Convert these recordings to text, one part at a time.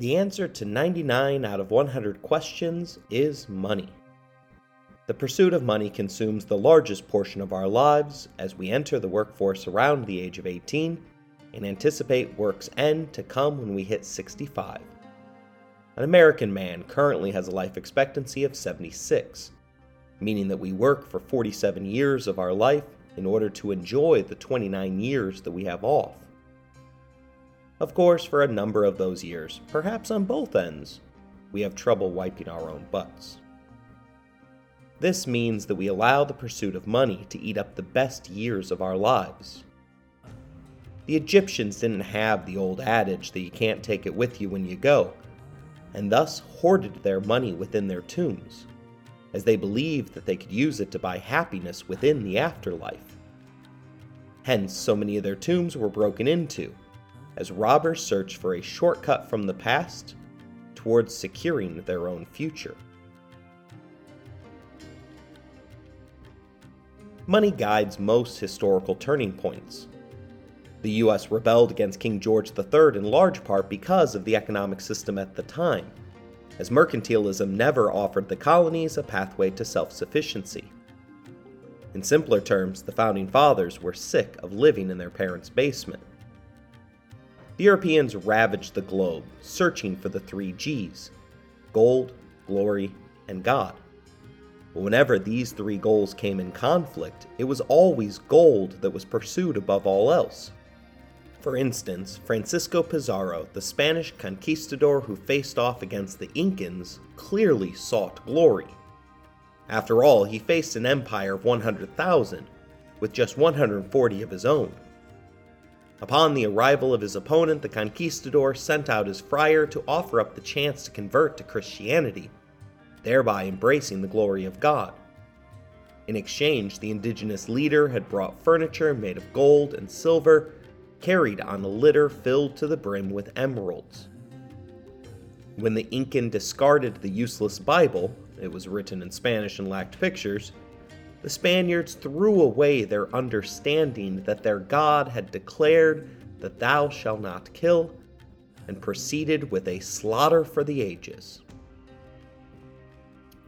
The answer to 99 out of 100 questions is money. The pursuit of money consumes the largest portion of our lives as we enter the workforce around the age of 18 and anticipate work's end to come when we hit 65. An American man currently has a life expectancy of 76, meaning that we work for 47 years of our life in order to enjoy the 29 years that we have off. Of course, for a number of those years, perhaps on both ends, we have trouble wiping our own butts. This means that we allow the pursuit of money to eat up the best years of our lives. The Egyptians didn't have the old adage that you can't take it with you when you go, and thus hoarded their money within their tombs, as they believed that they could use it to buy happiness within the afterlife. Hence, so many of their tombs were broken into, as robbers search for a shortcut from the past towards securing their own future. Money guides most historical turning points. The US rebelled against King George III in large part because of the economic system at the time, as mercantilism never offered the colonies a pathway to self sufficiency. In simpler terms, the founding fathers were sick of living in their parents' basement. The Europeans ravaged the globe, searching for the three G's gold, glory, and God. But whenever these three goals came in conflict, it was always gold that was pursued above all else. For instance, Francisco Pizarro, the Spanish conquistador who faced off against the Incans, clearly sought glory. After all, he faced an empire of 100,000, with just 140 of his own. Upon the arrival of his opponent, the conquistador sent out his friar to offer up the chance to convert to Christianity, thereby embracing the glory of God. In exchange, the indigenous leader had brought furniture made of gold and silver, carried on a litter filled to the brim with emeralds. When the Incan discarded the useless Bible, it was written in Spanish and lacked pictures, the Spaniards threw away their understanding that their God had declared that thou shalt not kill, and proceeded with a slaughter for the ages.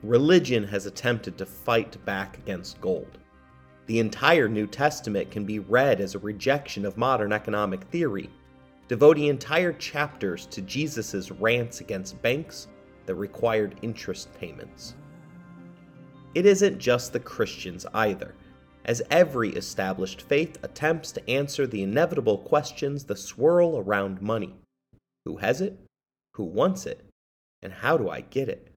Religion has attempted to fight back against gold. The entire New Testament can be read as a rejection of modern economic theory, devoting entire chapters to Jesus' rants against banks that required interest payments. It isn't just the Christians either, as every established faith attempts to answer the inevitable questions that swirl around money Who has it? Who wants it? And how do I get it?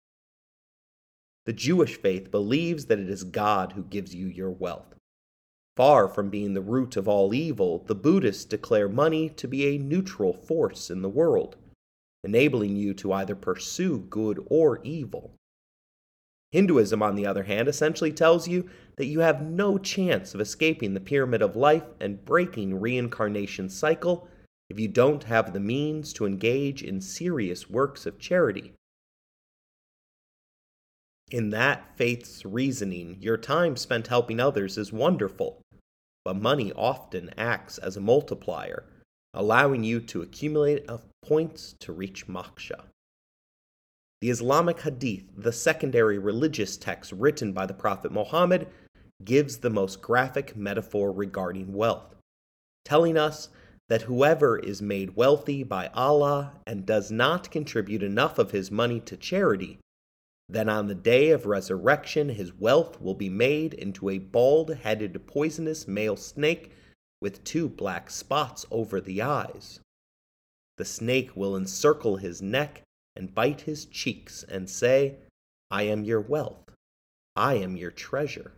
The Jewish faith believes that it is God who gives you your wealth. Far from being the root of all evil, the Buddhists declare money to be a neutral force in the world, enabling you to either pursue good or evil. Hinduism, on the other hand, essentially tells you that you have no chance of escaping the pyramid of life and breaking reincarnation cycle if you don't have the means to engage in serious works of charity. In that faith's reasoning, your time spent helping others is wonderful, but money often acts as a multiplier, allowing you to accumulate enough points to reach moksha. The Islamic Hadith, the secondary religious text written by the Prophet Muhammad, gives the most graphic metaphor regarding wealth, telling us that whoever is made wealthy by Allah and does not contribute enough of his money to charity, then on the day of resurrection his wealth will be made into a bald headed poisonous male snake with two black spots over the eyes. The snake will encircle his neck and bite his cheeks and say, I am your wealth, I am your treasure.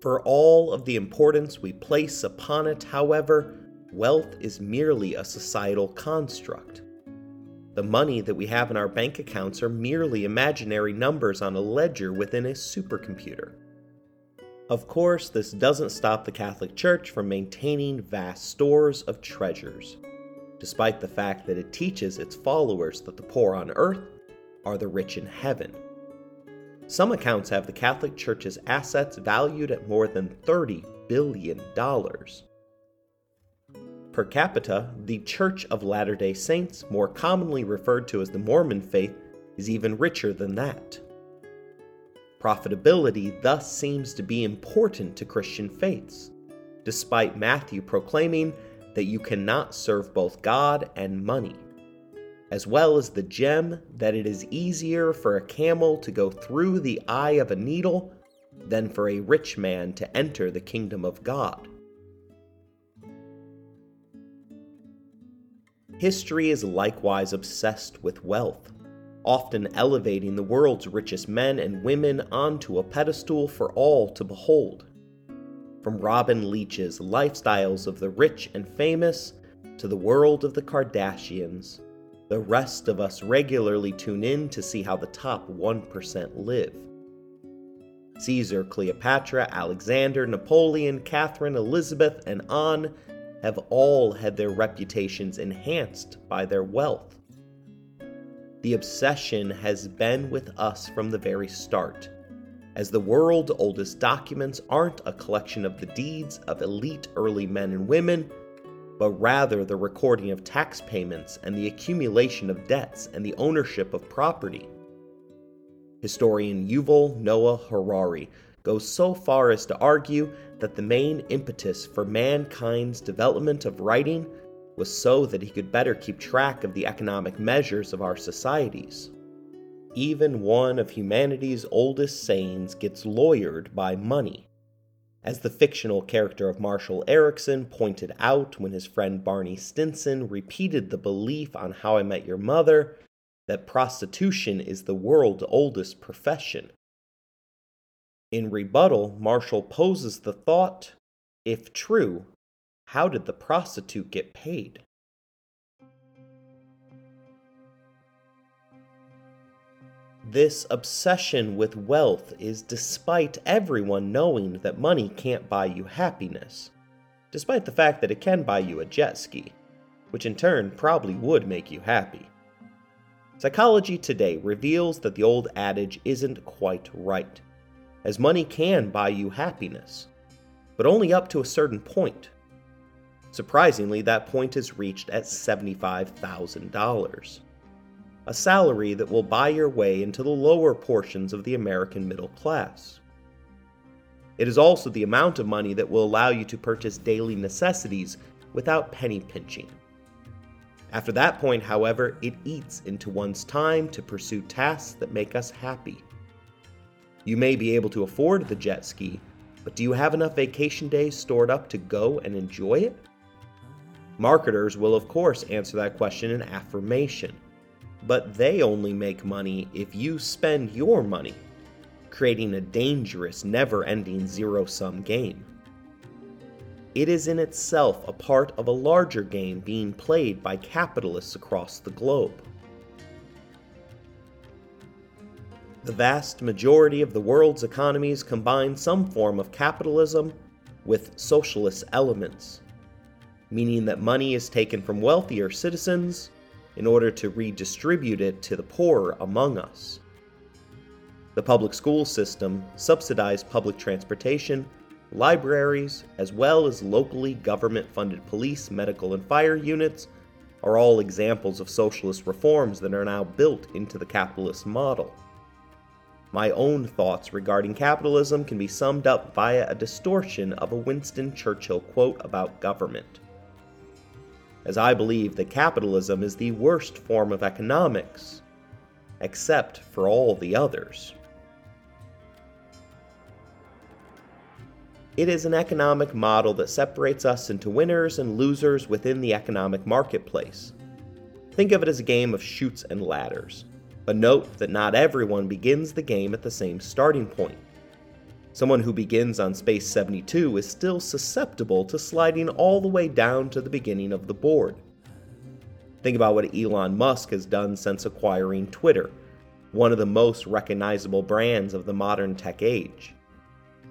For all of the importance we place upon it, however, wealth is merely a societal construct. The money that we have in our bank accounts are merely imaginary numbers on a ledger within a supercomputer. Of course, this doesn't stop the Catholic Church from maintaining vast stores of treasures, despite the fact that it teaches its followers that the poor on earth are the rich in heaven. Some accounts have the Catholic Church's assets valued at more than $30 billion. Per capita, the Church of Latter day Saints, more commonly referred to as the Mormon faith, is even richer than that. Profitability thus seems to be important to Christian faiths, despite Matthew proclaiming that you cannot serve both God and money, as well as the gem that it is easier for a camel to go through the eye of a needle than for a rich man to enter the kingdom of God. History is likewise obsessed with wealth often elevating the world's richest men and women onto a pedestal for all to behold. From Robin Leach's Lifestyles of the Rich and Famous to the world of the Kardashians, the rest of us regularly tune in to see how the top 1% live. Caesar, Cleopatra, Alexander, Napoleon, Catherine, Elizabeth, and on have all had their reputations enhanced by their wealth. The obsession has been with us from the very start, as the world's oldest documents aren't a collection of the deeds of elite early men and women, but rather the recording of tax payments and the accumulation of debts and the ownership of property. Historian Yuval Noah Harari goes so far as to argue that the main impetus for mankind's development of writing was so that he could better keep track of the economic measures of our societies. Even one of humanity's oldest sayings gets lawyered by money. As the fictional character of Marshall Eriksen pointed out when his friend Barney Stinson repeated the belief on How I Met Your Mother that prostitution is the world's oldest profession. In rebuttal, Marshall poses the thought if true, how did the prostitute get paid? This obsession with wealth is despite everyone knowing that money can't buy you happiness, despite the fact that it can buy you a jet ski, which in turn probably would make you happy. Psychology today reveals that the old adage isn't quite right, as money can buy you happiness, but only up to a certain point. Surprisingly, that point is reached at $75,000. A salary that will buy your way into the lower portions of the American middle class. It is also the amount of money that will allow you to purchase daily necessities without penny pinching. After that point, however, it eats into one's time to pursue tasks that make us happy. You may be able to afford the jet ski, but do you have enough vacation days stored up to go and enjoy it? Marketers will, of course, answer that question in affirmation. But they only make money if you spend your money, creating a dangerous, never ending zero sum game. It is in itself a part of a larger game being played by capitalists across the globe. The vast majority of the world's economies combine some form of capitalism with socialist elements meaning that money is taken from wealthier citizens in order to redistribute it to the poor among us. The public school system, subsidized public transportation, libraries, as well as locally government funded police, medical, and fire units are all examples of socialist reforms that are now built into the capitalist model. My own thoughts regarding capitalism can be summed up via a distortion of a Winston Churchill quote about government as I believe that capitalism is the worst form of economics, except for all the others. It is an economic model that separates us into winners and losers within the economic marketplace. Think of it as a game of chutes and ladders, but note that not everyone begins the game at the same starting point. Someone who begins on Space 72 is still susceptible to sliding all the way down to the beginning of the board. Think about what Elon Musk has done since acquiring Twitter, one of the most recognizable brands of the modern tech age.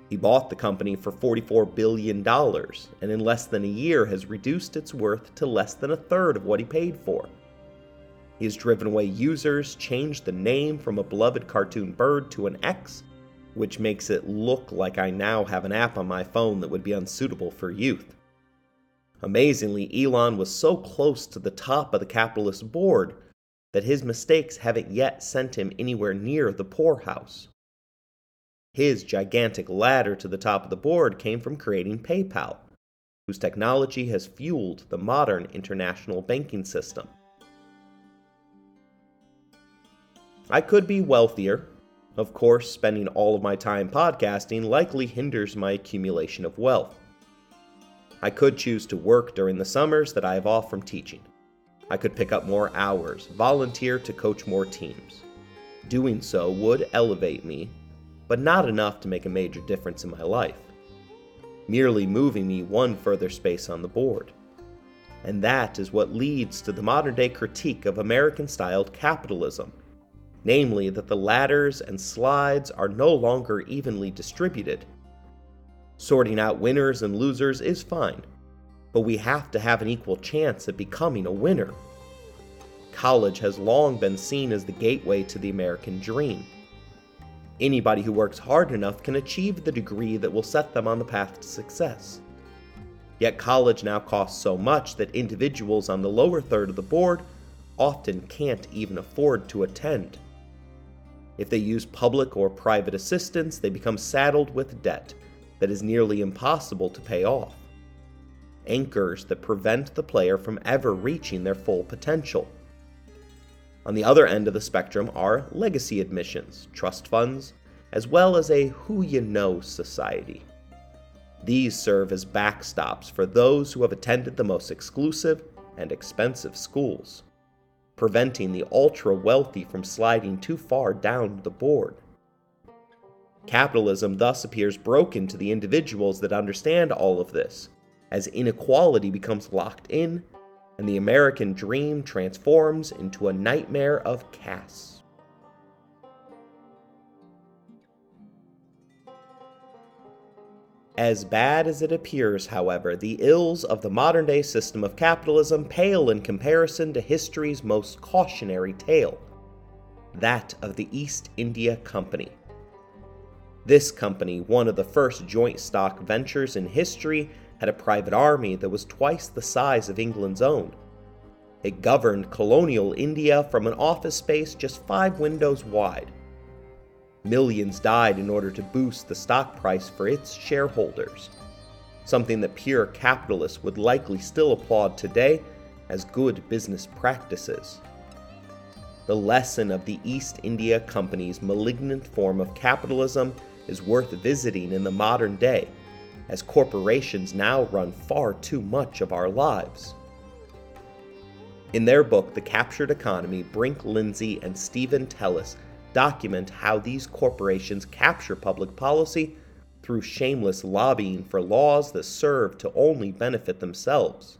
He bought the company for $44 billion, and in less than a year has reduced its worth to less than a third of what he paid for. He has driven away users, changed the name from a beloved cartoon bird to an X, which makes it look like I now have an app on my phone that would be unsuitable for youth. Amazingly, Elon was so close to the top of the capitalist board that his mistakes haven't yet sent him anywhere near the poorhouse. His gigantic ladder to the top of the board came from creating PayPal, whose technology has fueled the modern international banking system. I could be wealthier. Of course, spending all of my time podcasting likely hinders my accumulation of wealth. I could choose to work during the summers that I have off from teaching. I could pick up more hours, volunteer to coach more teams. Doing so would elevate me but not enough to make a major difference in my life, merely moving me one further space on the board. And that is what leads to the modern day critique of American styled capitalism, namely that the ladders and slides are no longer evenly distributed. Sorting out winners and losers is fine, but we have to have an equal chance at becoming a winner. College has long been seen as the gateway to the American dream Anybody who works hard enough can achieve the degree that will set them on the path to success. Yet college now costs so much that individuals on the lower third of the board often can't even afford to attend. If they use public or private assistance, they become saddled with debt that is nearly impossible to pay off. Anchors that prevent the player from ever reaching their full potential. On the other end of the spectrum are legacy admissions, trust funds, as well as a who you know society. These serve as backstops for those who have attended the most exclusive and expensive schools, preventing the ultra wealthy from sliding too far down the board. Capitalism thus appears broken to the individuals that understand all of this, as inequality becomes locked in and the American dream transforms into a nightmare of castes. As bad as it appears, however, the ills of the modern day system of capitalism pale in comparison to history's most cautionary tale that of the East India Company. This company, one of the first joint stock ventures in history, had a private army that was twice the size of England's own. It governed colonial India from an office space just five windows wide. Millions died in order to boost the stock price for its shareholders, something that pure capitalists would likely still applaud today as good business practices. The lesson of the East India Company's malignant form of capitalism is worth visiting in the modern day as corporations now run far too much of our lives. In their book, The Captured Economy, Brink Lindsey and Steven Teles document how these corporations capture public policy through shameless lobbying for laws that serve to only benefit themselves.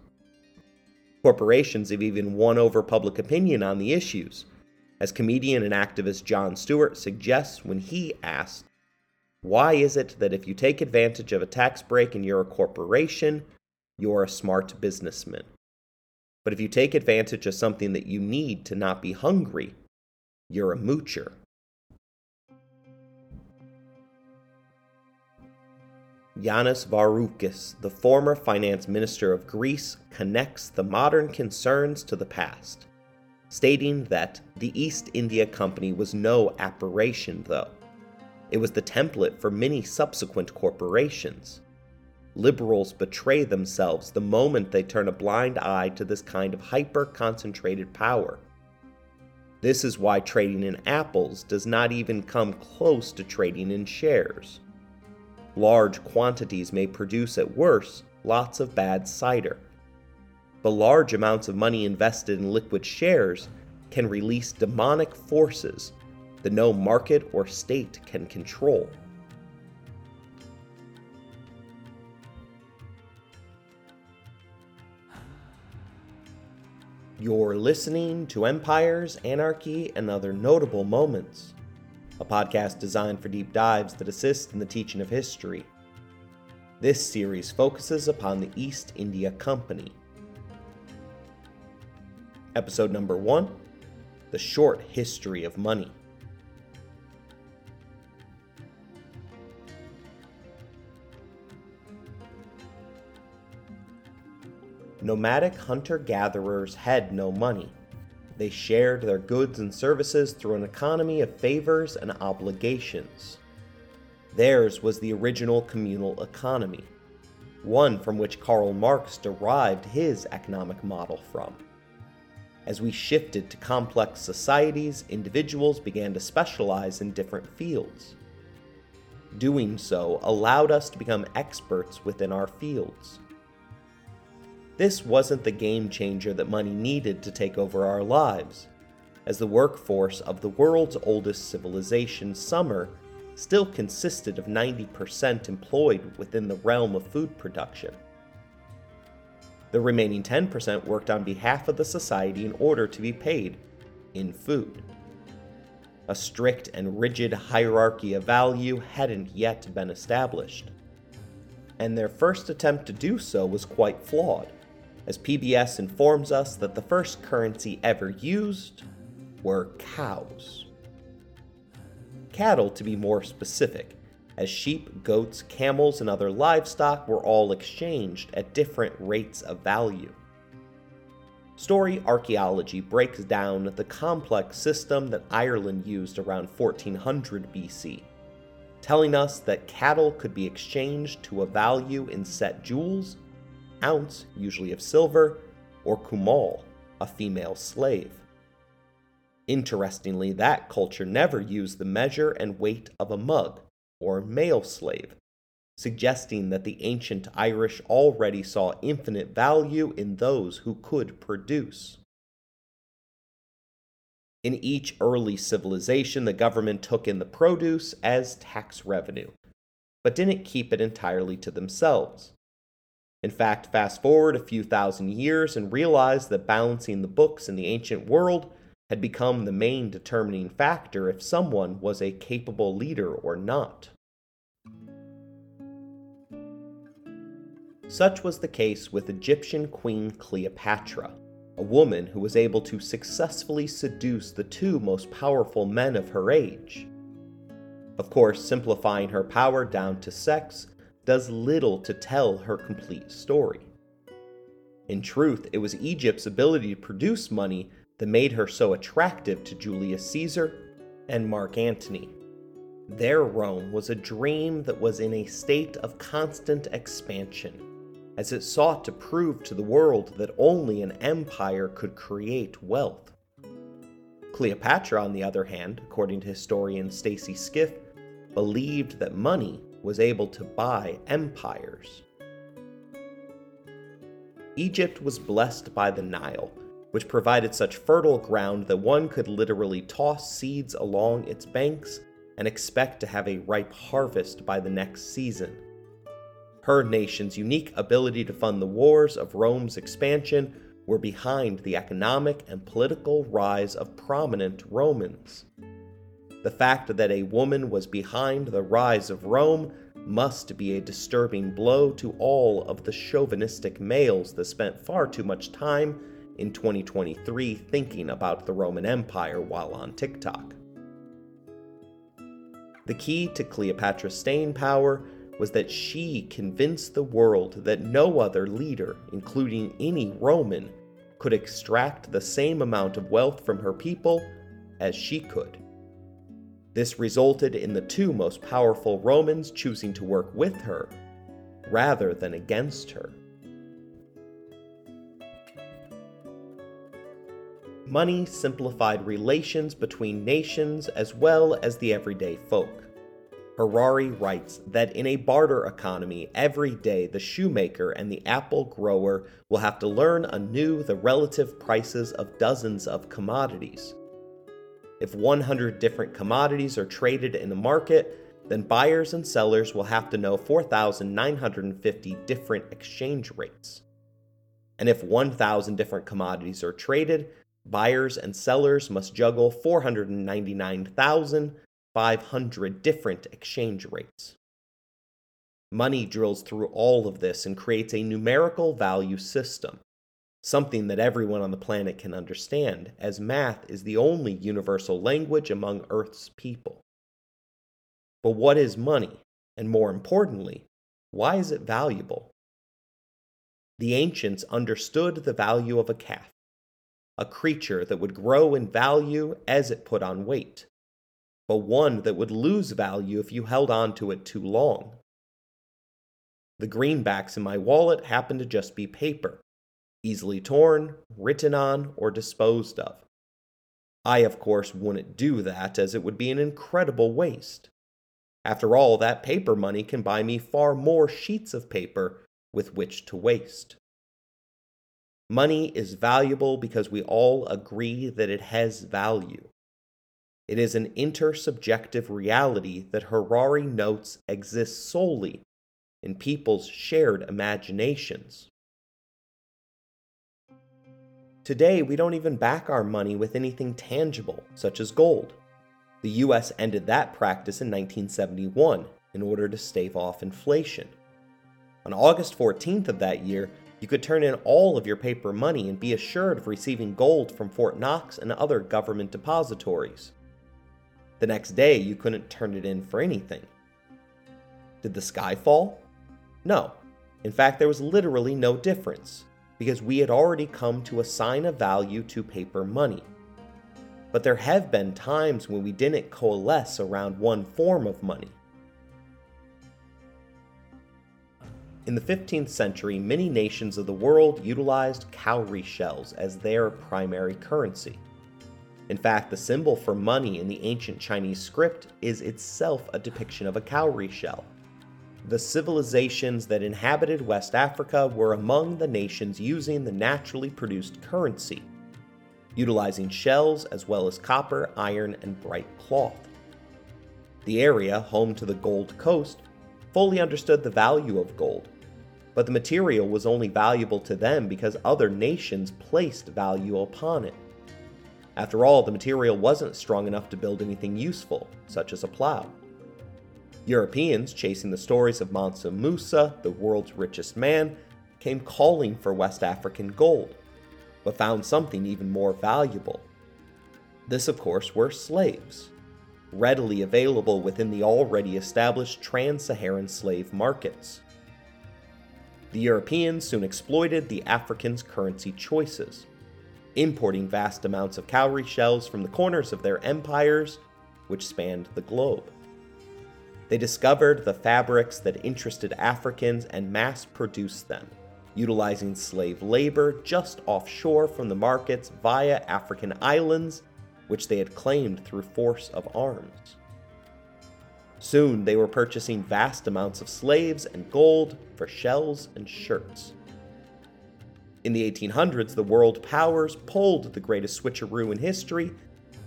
Corporations have even won over public opinion on the issues, as comedian and activist Jon Stewart suggests when he asked, why is it that if you take advantage of a tax break and you're a corporation, you're a smart businessman? But if you take advantage of something that you need to not be hungry, you're a moocher. Yanis Varoufakis, the former finance minister of Greece, connects the modern concerns to the past, stating that the East India Company was no aberration, though. It was the template for many subsequent corporations. Liberals betray themselves the moment they turn a blind eye to this kind of hyper concentrated power. This is why trading in apples does not even come close to trading in shares. Large quantities may produce, at worst, lots of bad cider. But large amounts of money invested in liquid shares can release demonic forces that no market or state can control. You're listening to Empires, Anarchy, and Other Notable Moments, a podcast designed for deep dives that assist in the teaching of history. This series focuses upon the East India Company. Episode number one The Short History of Money. Nomadic hunter gatherers had no money. They shared their goods and services through an economy of favors and obligations. Theirs was the original communal economy, one from which Karl Marx derived his economic model from. As we shifted to complex societies, individuals began to specialize in different fields. Doing so allowed us to become experts within our fields. This wasn't the game changer that money needed to take over our lives, as the workforce of the world's oldest civilization, Sumer, still consisted of 90% employed within the realm of food production. The remaining 10% worked on behalf of the society in order to be paid in food. A strict and rigid hierarchy of value hadn't yet been established. And their first attempt to do so was quite flawed as PBS informs us that the first currency ever used were cows. Cattle, to be more specific, as sheep, goats, camels, and other livestock were all exchanged at different rates of value. Story archaeology breaks down the complex system that Ireland used around 1400 BC, telling us that cattle could be exchanged to a value in set jewels ounce, usually of silver, or cumal, a female slave. Interestingly, that culture never used the measure and weight of a mug, or male slave, suggesting that the ancient Irish already saw infinite value in those who could produce. In each early civilization, the government took in the produce as tax revenue, but didn't keep it entirely to themselves. In fact, fast forward a few thousand years and realize that balancing the books in the ancient world had become the main determining factor if someone was a capable leader or not. Such was the case with Egyptian Queen Cleopatra, a woman who was able to successfully seduce the two most powerful men of her age. Of course, simplifying her power down to sex does little to tell her complete story. In truth, it was Egypt's ability to produce money that made her so attractive to Julius Caesar and Mark Antony. Their Rome was a dream that was in a state of constant expansion, as it sought to prove to the world that only an empire could create wealth. Cleopatra, on the other hand, according to historian Stacy Schiff, believed that money was able to buy empires. Egypt was blessed by the Nile, which provided such fertile ground that one could literally toss seeds along its banks and expect to have a ripe harvest by the next season. Her nation's unique ability to fund the wars of Rome's expansion were behind the economic and political rise of prominent Romans. The fact that a woman was behind the rise of Rome must be a disturbing blow to all of the chauvinistic males that spent far too much time in 2023 thinking about the Roman Empire while on TikTok. The key to Cleopatra's staying power was that she convinced the world that no other leader, including any Roman, could extract the same amount of wealth from her people as she could. This resulted in the two most powerful Romans choosing to work with her rather than against her. Money simplified relations between nations as well as the everyday folk. Harari writes that in a barter economy, every day the shoemaker and the apple grower will have to learn anew the relative prices of dozens of commodities. If 100 different commodities are traded in a market, then buyers and sellers will have to know 4,950 different exchange rates. And if 1,000 different commodities are traded, buyers and sellers must juggle 499,500 different exchange rates. Money drills through all of this and creates a numerical value system something that everyone on the planet can understand, as math is the only universal language among Earth's people. But what is money? And more importantly, why is it valuable? The ancients understood the value of a calf, a creature that would grow in value as it put on weight, but one that would lose value if you held on to it too long. The greenbacks in my wallet happened to just be paper, easily torn, written on, or disposed of. I, of course, wouldn't do that, as it would be an incredible waste. After all, that paper money can buy me far more sheets of paper with which to waste. Money is valuable because we all agree that it has value. It is an intersubjective reality that Harari notes exists solely in people's shared imaginations. Today, we don't even back our money with anything tangible, such as gold. The US ended that practice in 1971 in order to stave off inflation. On August 14th of that year, you could turn in all of your paper money and be assured of receiving gold from Fort Knox and other government depositories. The next day, you couldn't turn it in for anything. Did the sky fall? No. In fact, there was literally no difference because we had already come to assign a value to paper money. But there have been times when we didn't coalesce around one form of money. In the 15th century, many nations of the world utilized cowrie shells as their primary currency. In fact, the symbol for money in the ancient Chinese script is itself a depiction of a cowrie shell the civilizations that inhabited West Africa were among the nations using the naturally produced currency, utilizing shells as well as copper, iron, and bright cloth. The area, home to the Gold Coast, fully understood the value of gold, but the material was only valuable to them because other nations placed value upon it. After all, the material wasn't strong enough to build anything useful, such as a plow. Europeans, chasing the stories of Mansa Musa, the world's richest man, came calling for West African gold, but found something even more valuable. This, of course, were slaves, readily available within the already established trans Saharan slave markets. The Europeans soon exploited the Africans' currency choices, importing vast amounts of cowrie shells from the corners of their empires, which spanned the globe. They discovered the fabrics that interested Africans and mass produced them, utilizing slave labor just offshore from the markets via African islands, which they had claimed through force of arms. Soon they were purchasing vast amounts of slaves and gold for shells and shirts. In the 1800s, the world powers pulled the greatest switcheroo in history,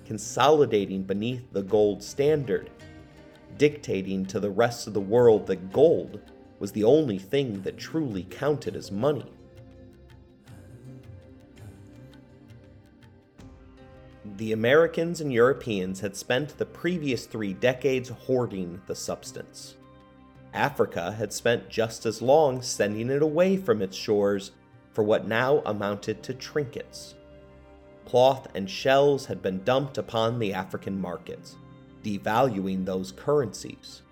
consolidating beneath the gold standard dictating to the rest of the world that gold was the only thing that truly counted as money. The Americans and Europeans had spent the previous three decades hoarding the substance. Africa had spent just as long sending it away from its shores for what now amounted to trinkets. Cloth and shells had been dumped upon the African markets devaluing those currencies.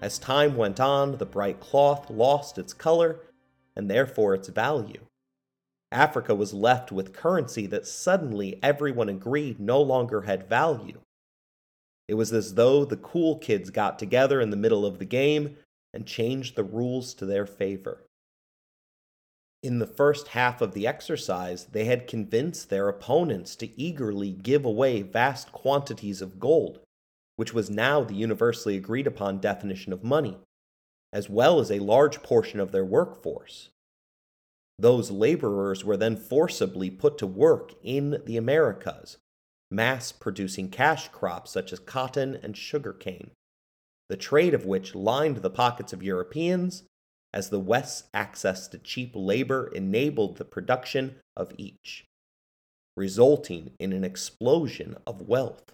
As time went on, the bright cloth lost its color and therefore its value. Africa was left with currency that suddenly everyone agreed no longer had value. It was as though the cool kids got together in the middle of the game and changed the rules to their favor. In the first half of the exercise, they had convinced their opponents to eagerly give away vast quantities of gold, which was now the universally agreed upon definition of money, as well as a large portion of their workforce. Those laborers were then forcibly put to work in the Americas, mass producing cash crops such as cotton and sugarcane, the trade of which lined the pockets of Europeans as the West's access to cheap labor enabled the production of each, resulting in an explosion of wealth.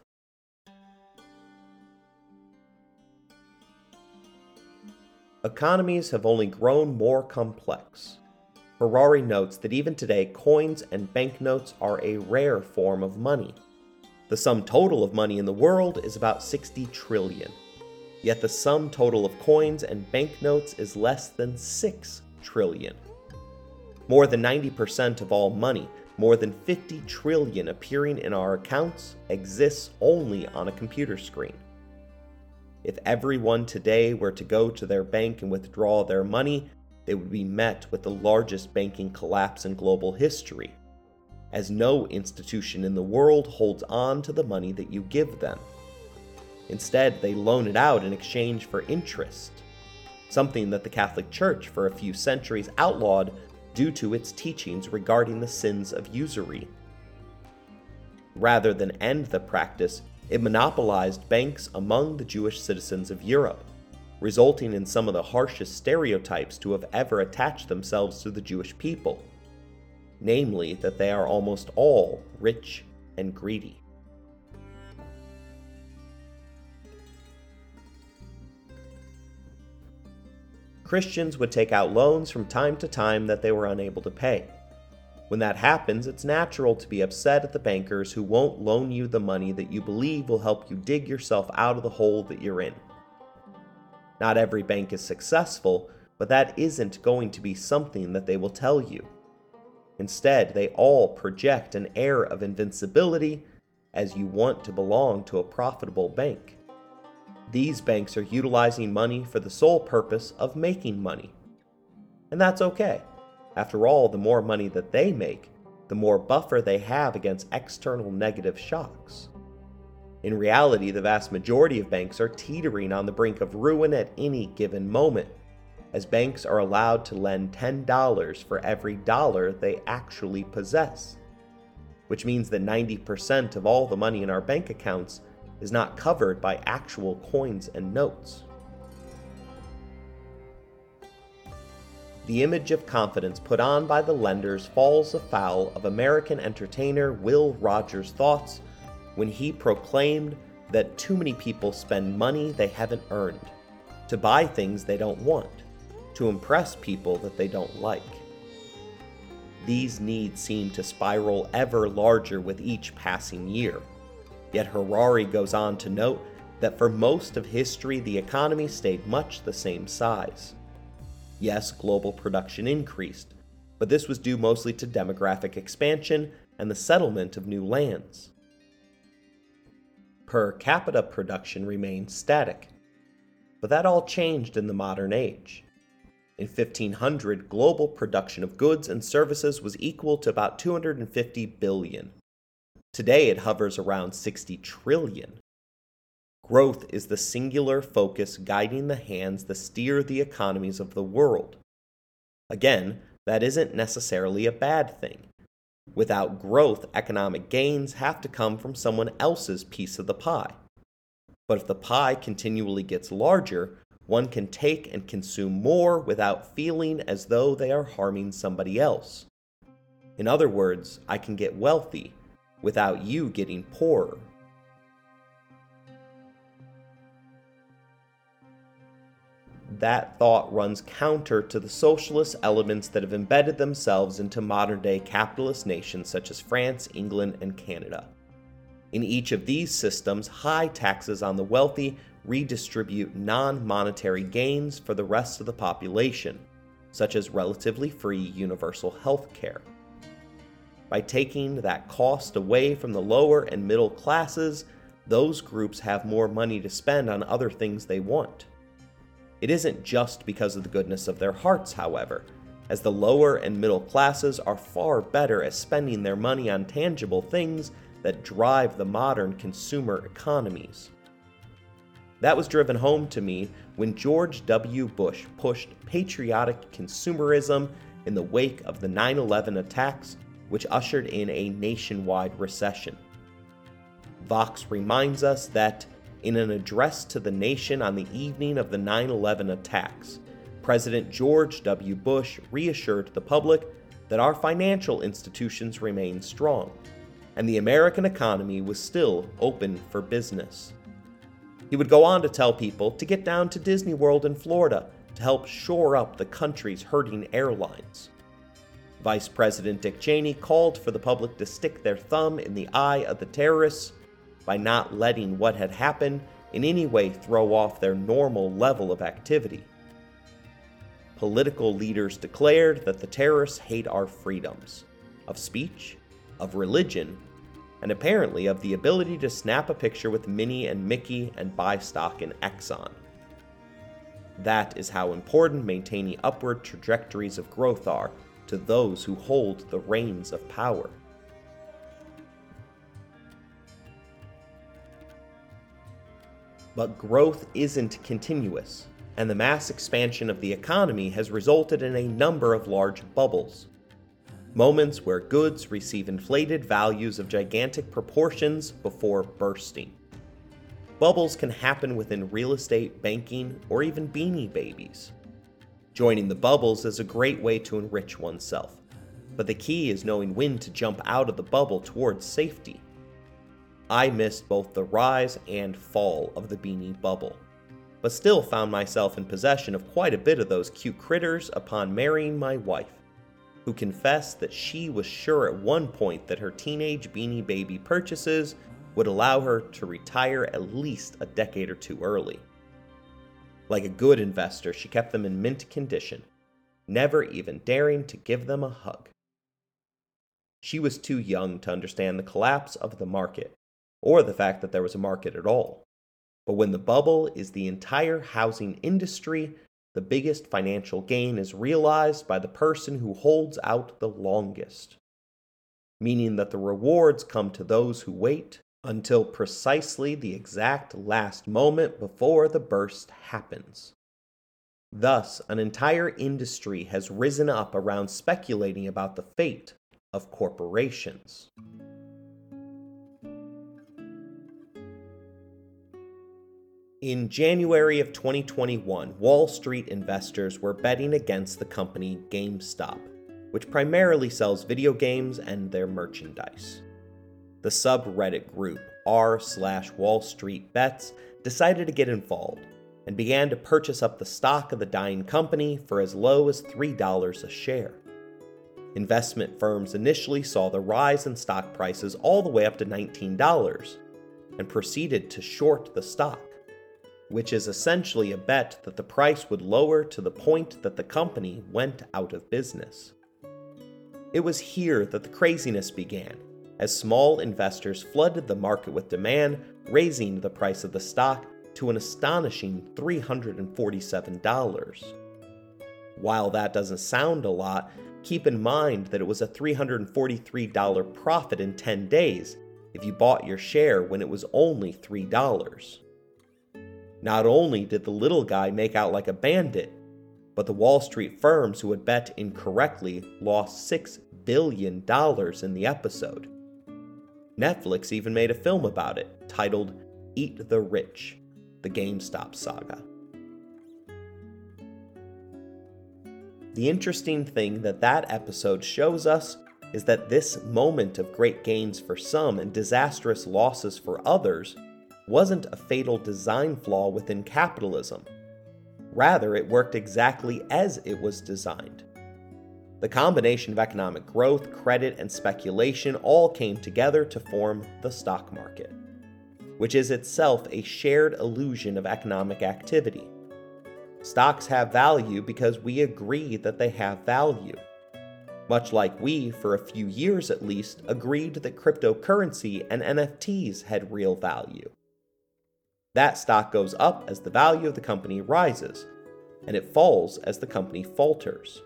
Economies have only grown more complex. Harari notes that even today, coins and banknotes are a rare form of money. The sum total of money in the world is about 60 trillion, yet the sum total of coins and banknotes is less than 6 trillion. More than 90% of all money, more than 50 trillion appearing in our accounts, exists only on a computer screen. If everyone today were to go to their bank and withdraw their money, they would be met with the largest banking collapse in global history, as no institution in the world holds on to the money that you give them. Instead, they loan it out in exchange for interest, something that the Catholic Church for a few centuries outlawed due to its teachings regarding the sins of usury. Rather than end the practice, it monopolized banks among the Jewish citizens of Europe, resulting in some of the harshest stereotypes to have ever attached themselves to the Jewish people, namely, that they are almost all rich and greedy. Christians would take out loans from time to time that they were unable to pay. When that happens, it's natural to be upset at the bankers who won't loan you the money that you believe will help you dig yourself out of the hole that you're in. Not every bank is successful, but that isn't going to be something that they will tell you. Instead, they all project an air of invincibility as you want to belong to a profitable bank. These banks are utilizing money for the sole purpose of making money. And that's okay. After all, the more money that they make, the more buffer they have against external negative shocks. In reality, the vast majority of banks are teetering on the brink of ruin at any given moment, as banks are allowed to lend $10 for every dollar they actually possess, which means that 90% of all the money in our bank accounts is not covered by actual coins and notes. The image of confidence put on by the lenders falls afoul of American entertainer Will Rogers' thoughts when he proclaimed that too many people spend money they haven't earned to buy things they don't want, to impress people that they don't like. These needs seem to spiral ever larger with each passing year. Yet Harari goes on to note that for most of history, the economy stayed much the same size. Yes, global production increased, but this was due mostly to demographic expansion and the settlement of new lands. Per capita production remained static, but that all changed in the modern age. In 1500, global production of goods and services was equal to about 250 billion, Today it hovers around 60 trillion. Growth is the singular focus guiding the hands that steer the economies of the world. Again, that isn't necessarily a bad thing. Without growth, economic gains have to come from someone else's piece of the pie. But if the pie continually gets larger, one can take and consume more without feeling as though they are harming somebody else. In other words, I can get wealthy without you getting poorer. That thought runs counter to the socialist elements that have embedded themselves into modern day capitalist nations such as France, England, and Canada. In each of these systems, high taxes on the wealthy redistribute non monetary gains for the rest of the population, such as relatively free universal health care by taking that cost away from the lower and middle classes, those groups have more money to spend on other things they want. It isn't just because of the goodness of their hearts, however, as the lower and middle classes are far better at spending their money on tangible things that drive the modern consumer economies. That was driven home to me when George W. Bush pushed patriotic consumerism in the wake of the 9 11 attacks which ushered in a nationwide recession. Vox reminds us that, in an address to the nation on the evening of the 9 11 attacks, President George W. Bush reassured the public that our financial institutions remain strong, and the American economy was still open for business. He would go on to tell people to get down to Disney World in Florida to help shore up the country's hurting airlines. Vice President Dick Cheney called for the public to stick their thumb in the eye of the terrorists by not letting what had happened in any way throw off their normal level of activity. political leaders declared that the terrorists hate our freedoms of speech, of religion, and apparently of the ability to snap a picture with Minnie and Mickey and buy stock in Exxon. That is how important maintaining upward trajectories of growth are to those who hold the reins of power. But growth isn't continuous, and the mass expansion of the economy has resulted in a number of large bubbles. Moments where goods receive inflated values of gigantic proportions before bursting. Bubbles can happen within real estate, banking, or even beanie babies. Joining the bubbles is a great way to enrich oneself, but the key is knowing when to jump out of the bubble towards safety. I missed both the rise and fall of the beanie bubble, but still found myself in possession of quite a bit of those cute critters upon marrying my wife, who confessed that she was sure at one point that her teenage beanie baby purchases would allow her to retire at least a decade or two early. Like a good investor, she kept them in mint condition, never even daring to give them a hug. She was too young to understand the collapse of the market, or the fact that there was a market at all. But when the bubble is the entire housing industry, the biggest financial gain is realized by the person who holds out the longest, meaning that the rewards come to those who wait until precisely the exact last moment before the burst happens. Thus, an entire industry has risen up around speculating about the fate of corporations. In January of 2021, Wall Street investors were betting against the company GameStop, which primarily sells video games and their merchandise the subreddit group r slash Wall Street Bets decided to get involved and began to purchase up the stock of the dying company for as low as $3 a share. Investment firms initially saw the rise in stock prices all the way up to $19 and proceeded to short the stock, which is essentially a bet that the price would lower to the point that the company went out of business. It was here that the craziness began as small investors flooded the market with demand, raising the price of the stock to an astonishing $347. While that doesn't sound a lot, keep in mind that it was a $343 profit in 10 days if you bought your share when it was only $3. Not only did the little guy make out like a bandit, but the Wall Street firms who had bet incorrectly lost $6 billion in the episode. Netflix even made a film about it, titled Eat the Rich The GameStop Saga. The interesting thing that that episode shows us is that this moment of great gains for some and disastrous losses for others wasn't a fatal design flaw within capitalism. Rather, it worked exactly as it was designed. The combination of economic growth, credit, and speculation all came together to form the stock market, which is itself a shared illusion of economic activity. Stocks have value because we agree that they have value. Much like we, for a few years at least, agreed that cryptocurrency and NFTs had real value. That stock goes up as the value of the company rises, and it falls as the company falters.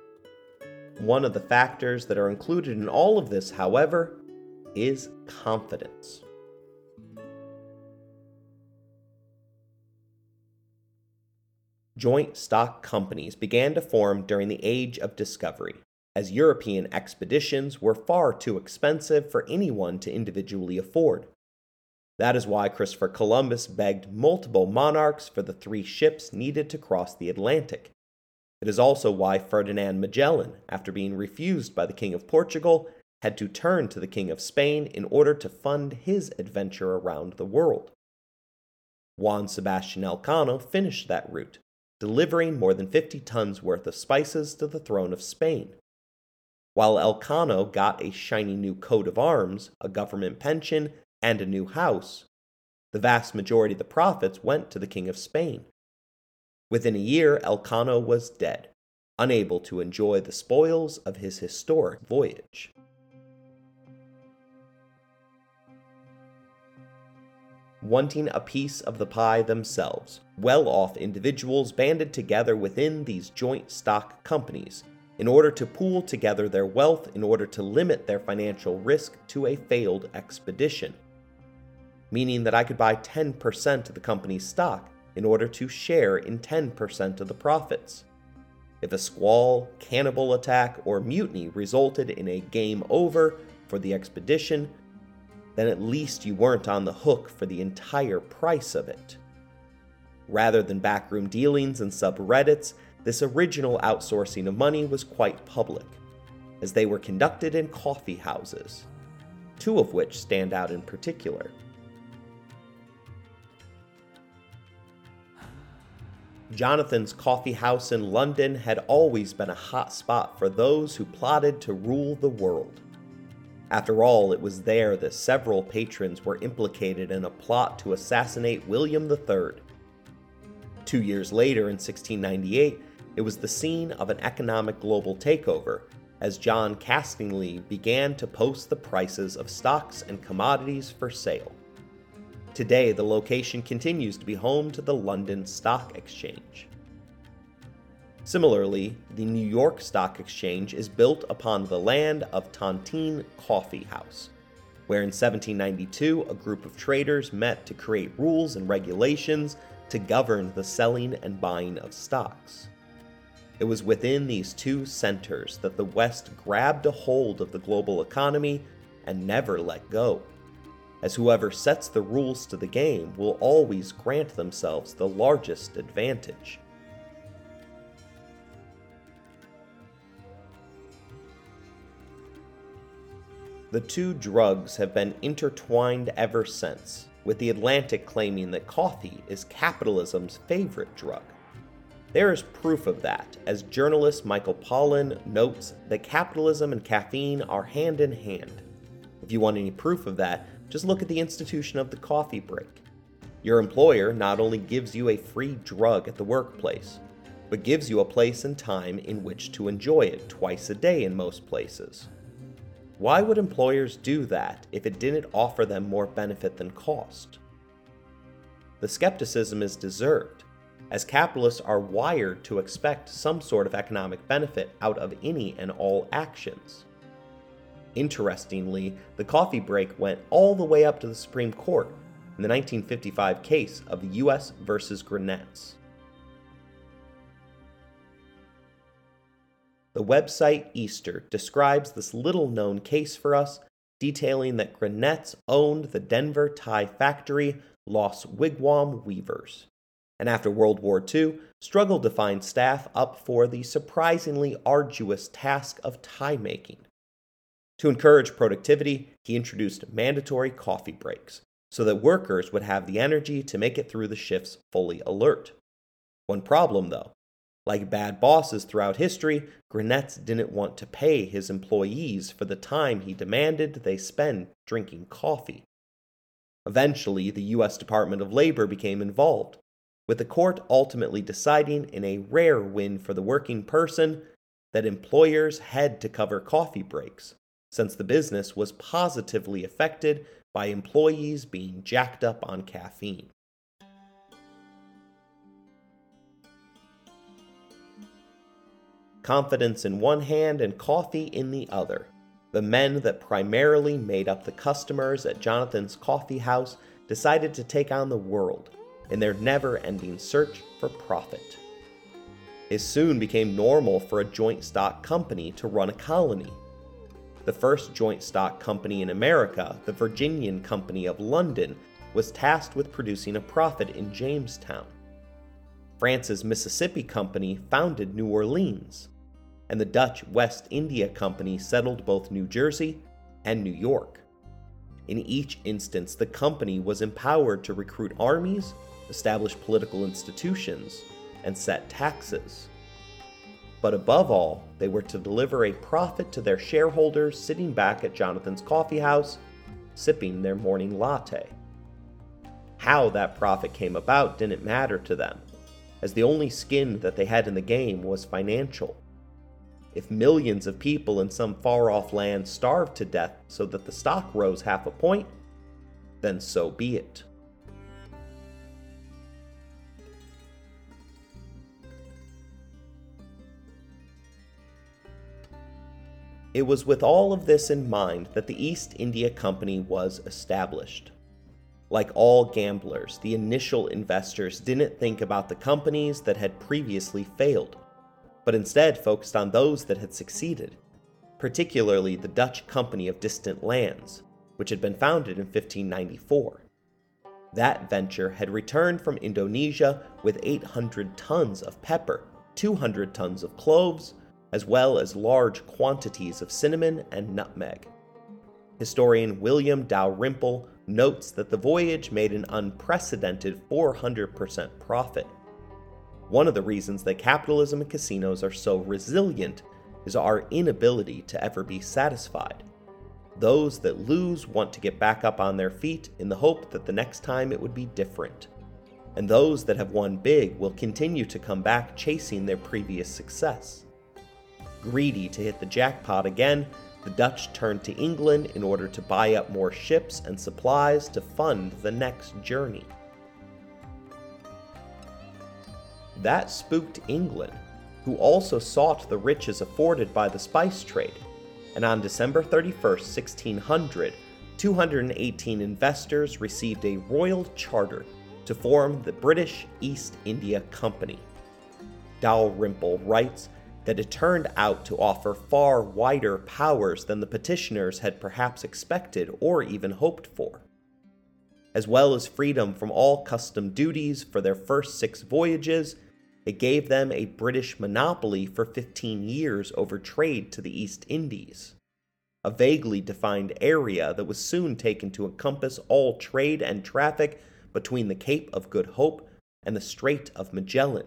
One of the factors that are included in all of this, however, is confidence. Joint stock companies began to form during the Age of Discovery, as European expeditions were far too expensive for anyone to individually afford. That is why Christopher Columbus begged multiple monarchs for the three ships needed to cross the Atlantic, it is also why Ferdinand Magellan, after being refused by the King of Portugal, had to turn to the King of Spain in order to fund his adventure around the world. Juan Sebastian Elcano finished that route, delivering more than 50 tons worth of spices to the throne of Spain. While Elcano got a shiny new coat of arms, a government pension, and a new house, the vast majority of the profits went to the King of Spain. Within a year, Elcano was dead, unable to enjoy the spoils of his historic voyage. Wanting a piece of the pie themselves, well off individuals banded together within these joint stock companies in order to pool together their wealth in order to limit their financial risk to a failed expedition. Meaning that I could buy 10% of the company's stock in order to share in 10% of the profits. If a squall, cannibal attack, or mutiny resulted in a game over for the expedition, then at least you weren't on the hook for the entire price of it. Rather than backroom dealings and subreddits, this original outsourcing of money was quite public, as they were conducted in coffee houses, two of which stand out in particular. Jonathan's coffee house in London had always been a hot spot for those who plotted to rule the world. After all, it was there that several patrons were implicated in a plot to assassinate William III. Two years later, in 1698, it was the scene of an economic global takeover as John Castingley began to post the prices of stocks and commodities for sale. Today, the location continues to be home to the London Stock Exchange. Similarly, the New York Stock Exchange is built upon the land of Tontine Coffee House, where in 1792 a group of traders met to create rules and regulations to govern the selling and buying of stocks. It was within these two centers that the West grabbed a hold of the global economy and never let go as whoever sets the rules to the game will always grant themselves the largest advantage. The two drugs have been intertwined ever since, with the Atlantic claiming that coffee is capitalism's favorite drug. There is proof of that, as journalist Michael Pollan notes that capitalism and caffeine are hand in hand. If you want any proof of that, just look at the institution of the coffee break. Your employer not only gives you a free drug at the workplace, but gives you a place and time in which to enjoy it twice a day in most places. Why would employers do that if it didn't offer them more benefit than cost? The skepticism is deserved, as capitalists are wired to expect some sort of economic benefit out of any and all actions. Interestingly, the coffee break went all the way up to the Supreme Court in the 1955 case of U.S. versus Greinetz. The website Eater describes this little known case for us, detailing that Greinetz owned the Denver tie factory Los Wigwam Weavers, and after World War II, struggled to find staff up for the surprisingly arduous task of tie making. To encourage productivity, he introduced mandatory coffee breaks so that workers would have the energy to make it through the shifts fully alert. One problem, though like bad bosses throughout history, Greinetz didn't want to pay his employees for the time he demanded they spend drinking coffee. Eventually, the U.S. Department of Labor became involved, with the court ultimately deciding in a rare win for the working person that employers had to cover coffee breaks since the business was positively affected by employees being jacked up on caffeine. Confidence in one hand and coffee in the other. The men that primarily made up the customers at Jonathan's coffee house decided to take on the world in their never ending search for profit. It soon became normal for a joint stock company to run a colony the first joint stock company in America, the Virginian Company of London, was tasked with producing a profit in Jamestown. France's Mississippi Company founded New Orleans, and the Dutch West India Company settled both New Jersey and New York. In each instance, the company was empowered to recruit armies, establish political institutions, and set taxes. But above all, they were to deliver a profit to their shareholders sitting back at Jonathan's coffee house, sipping their morning latte. How that profit came about didn't matter to them, as the only skin that they had in the game was financial, If millions of people in some far off land starved to death so that the stock rose half a point, then so be it. It was with all of this in mind that the East India Company was established. Like all gamblers, the initial investors didn't think about the companies that had previously failed, but instead focused on those that had succeeded, particularly the Dutch Company of Distant Lands, which had been founded in 1594. That venture had returned from Indonesia with 800 tons of pepper, 200 tons of cloves, as well as large quantities of cinnamon and nutmeg. Historian William Dalrymple notes that the voyage made an unprecedented 400% profit. One of the reasons that capitalism and casinos are so resilient is our inability to ever be satisfied. Those that lose want to get back up on their feet in the hope that the next time it would be different. And those that have won big will continue to come back chasing their previous success. Greedy to hit the jackpot again, the Dutch turned to England in order to buy up more ships and supplies to fund the next journey. That spooked England, who also sought the riches afforded by the spice trade, and on December 31, 1600, 218 investors received a royal charter to form the British East India Company. Dalrymple writes that it turned out to offer far wider powers than the petitioners had perhaps expected or even hoped for. As well as freedom from all custom duties for their first six voyages, it gave them a British monopoly for 15 years over trade to the East Indies, a vaguely defined area that was soon taken to encompass all trade and traffic between the Cape of Good Hope and the Strait of Magellan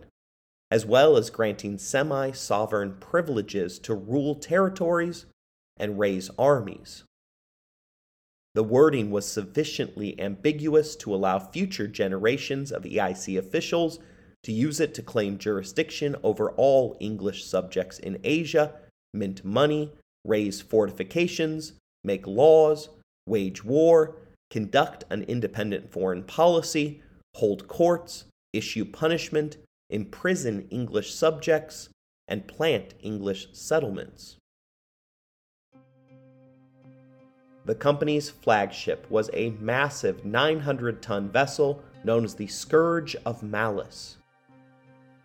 as well as granting semi sovereign privileges to rule territories and raise armies. The wording was sufficiently ambiguous to allow future generations of EIC officials to use it to claim jurisdiction over all English subjects in Asia, mint money, raise fortifications, make laws, wage war, conduct an independent foreign policy, hold courts, issue punishment, imprison English subjects, and plant English settlements. The company's flagship was a massive 900 ton vessel known as the Scourge of Malice.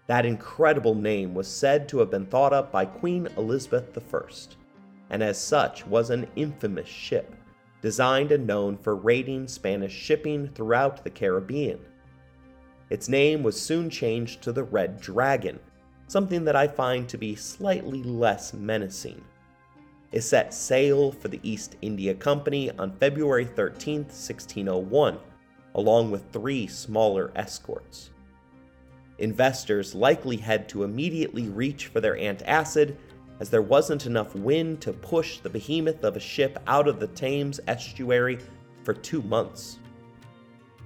That incredible name was said to have been thought up by Queen Elizabeth I, and as such was an infamous ship, designed and known for raiding Spanish shipping throughout the Caribbean. Its name was soon changed to the Red Dragon, something that I find to be slightly less menacing. It set sail for the East India Company on February 13, 1601, along with three smaller escorts. Investors likely had to immediately reach for their antacid as there wasn't enough wind to push the behemoth of a ship out of the Thames estuary for two months.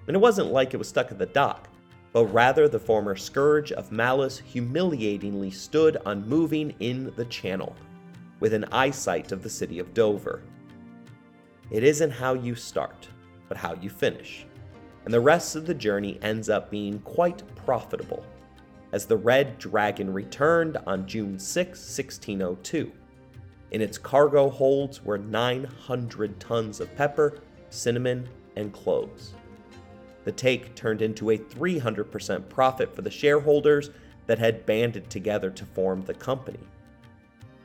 And it wasn't like it was stuck at the dock but rather the former scourge of malice humiliatingly stood unmoving in the channel, with an eyesight of the city of Dover. It isn't how you start, but how you finish, and the rest of the journey ends up being quite profitable, as the Red Dragon returned on June 6, 1602. In its cargo holds were 900 tons of pepper, cinnamon, and cloves. The take turned into a 300% profit for the shareholders that had banded together to form the company.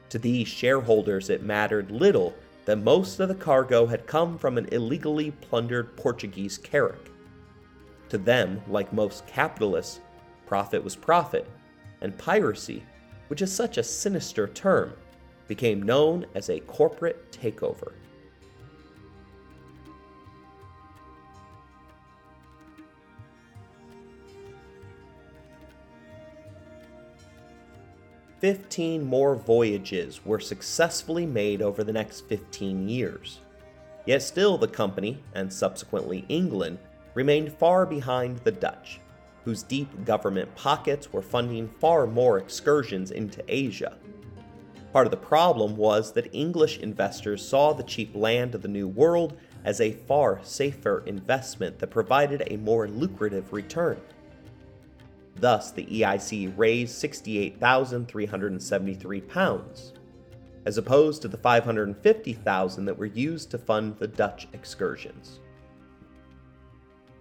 To these shareholders, it mattered little that most of the cargo had come from an illegally plundered Portuguese carrack. To them, like most capitalists, profit was profit, and piracy, which is such a sinister term, became known as a corporate takeover. 15 more voyages were successfully made over the next 15 years. Yet still, the company, and subsequently England, remained far behind the Dutch, whose deep government pockets were funding far more excursions into Asia. Part of the problem was that English investors saw the cheap land of the New World as a far safer investment that provided a more lucrative return. Thus, the EIC raised 68,373 pounds, as opposed to the 550,000 that were used to fund the Dutch excursions.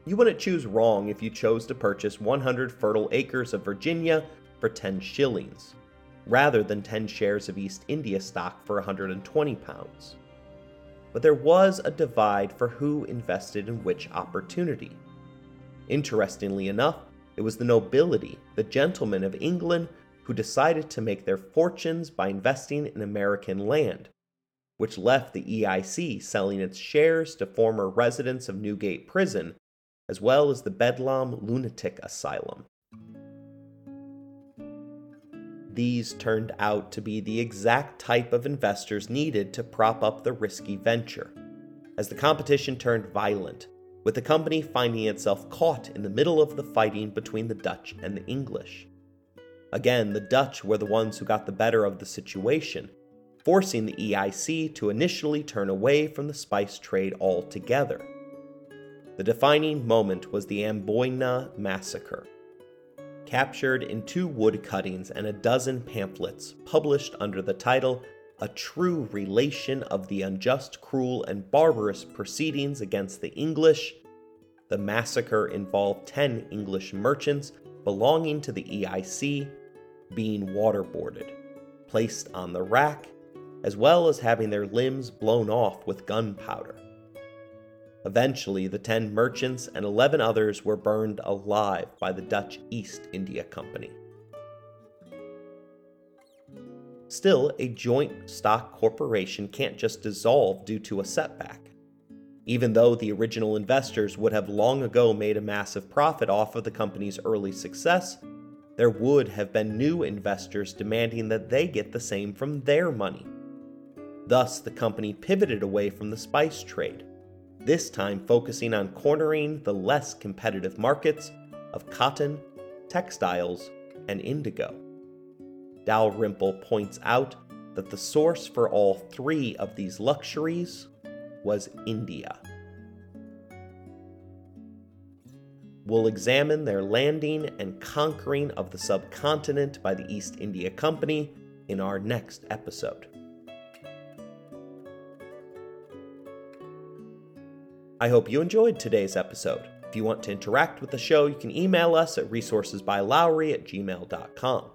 You wouldn't choose wrong if you chose to purchase 100 fertile acres of Virginia for 10 shillings, rather than 10 shares of East India stock for 120 pounds. But there was a divide for who invested in which opportunity. Interestingly enough, it was the nobility, the gentlemen of England, who decided to make their fortunes by investing in American land, which left the EIC selling its shares to former residents of Newgate Prison, as well as the Bedlam Lunatic Asylum. These turned out to be the exact type of investors needed to prop up the risky venture. As the competition turned violent, with the company finding itself caught in the middle of the fighting between the Dutch and the English. Again, the Dutch were the ones who got the better of the situation, forcing the EIC to initially turn away from the spice trade altogether. The defining moment was the Amboina Massacre. Captured in two wood cuttings and a dozen pamphlets published under the title a true relation of the unjust, cruel, and barbarous proceedings against the English. The massacre involved 10 English merchants belonging to the EIC being waterboarded, placed on the rack, as well as having their limbs blown off with gunpowder. Eventually, the 10 merchants and 11 others were burned alive by the Dutch East India Company. Still, a joint stock corporation can't just dissolve due to a setback. Even though the original investors would have long ago made a massive profit off of the company's early success, there would have been new investors demanding that they get the same from their money. Thus, the company pivoted away from the spice trade, this time focusing on cornering the less competitive markets of cotton, textiles, and indigo. Dalrymple points out that the source for all three of these luxuries was India. We'll examine their landing and conquering of the subcontinent by the East India Company in our next episode. I hope you enjoyed today's episode. If you want to interact with the show, you can email us at resourcesbylowery at gmail.com.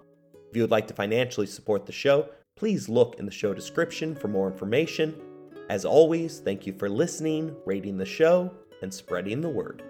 If you would like to financially support the show, please look in the show description for more information. As always, thank you for listening, rating the show, and spreading the word.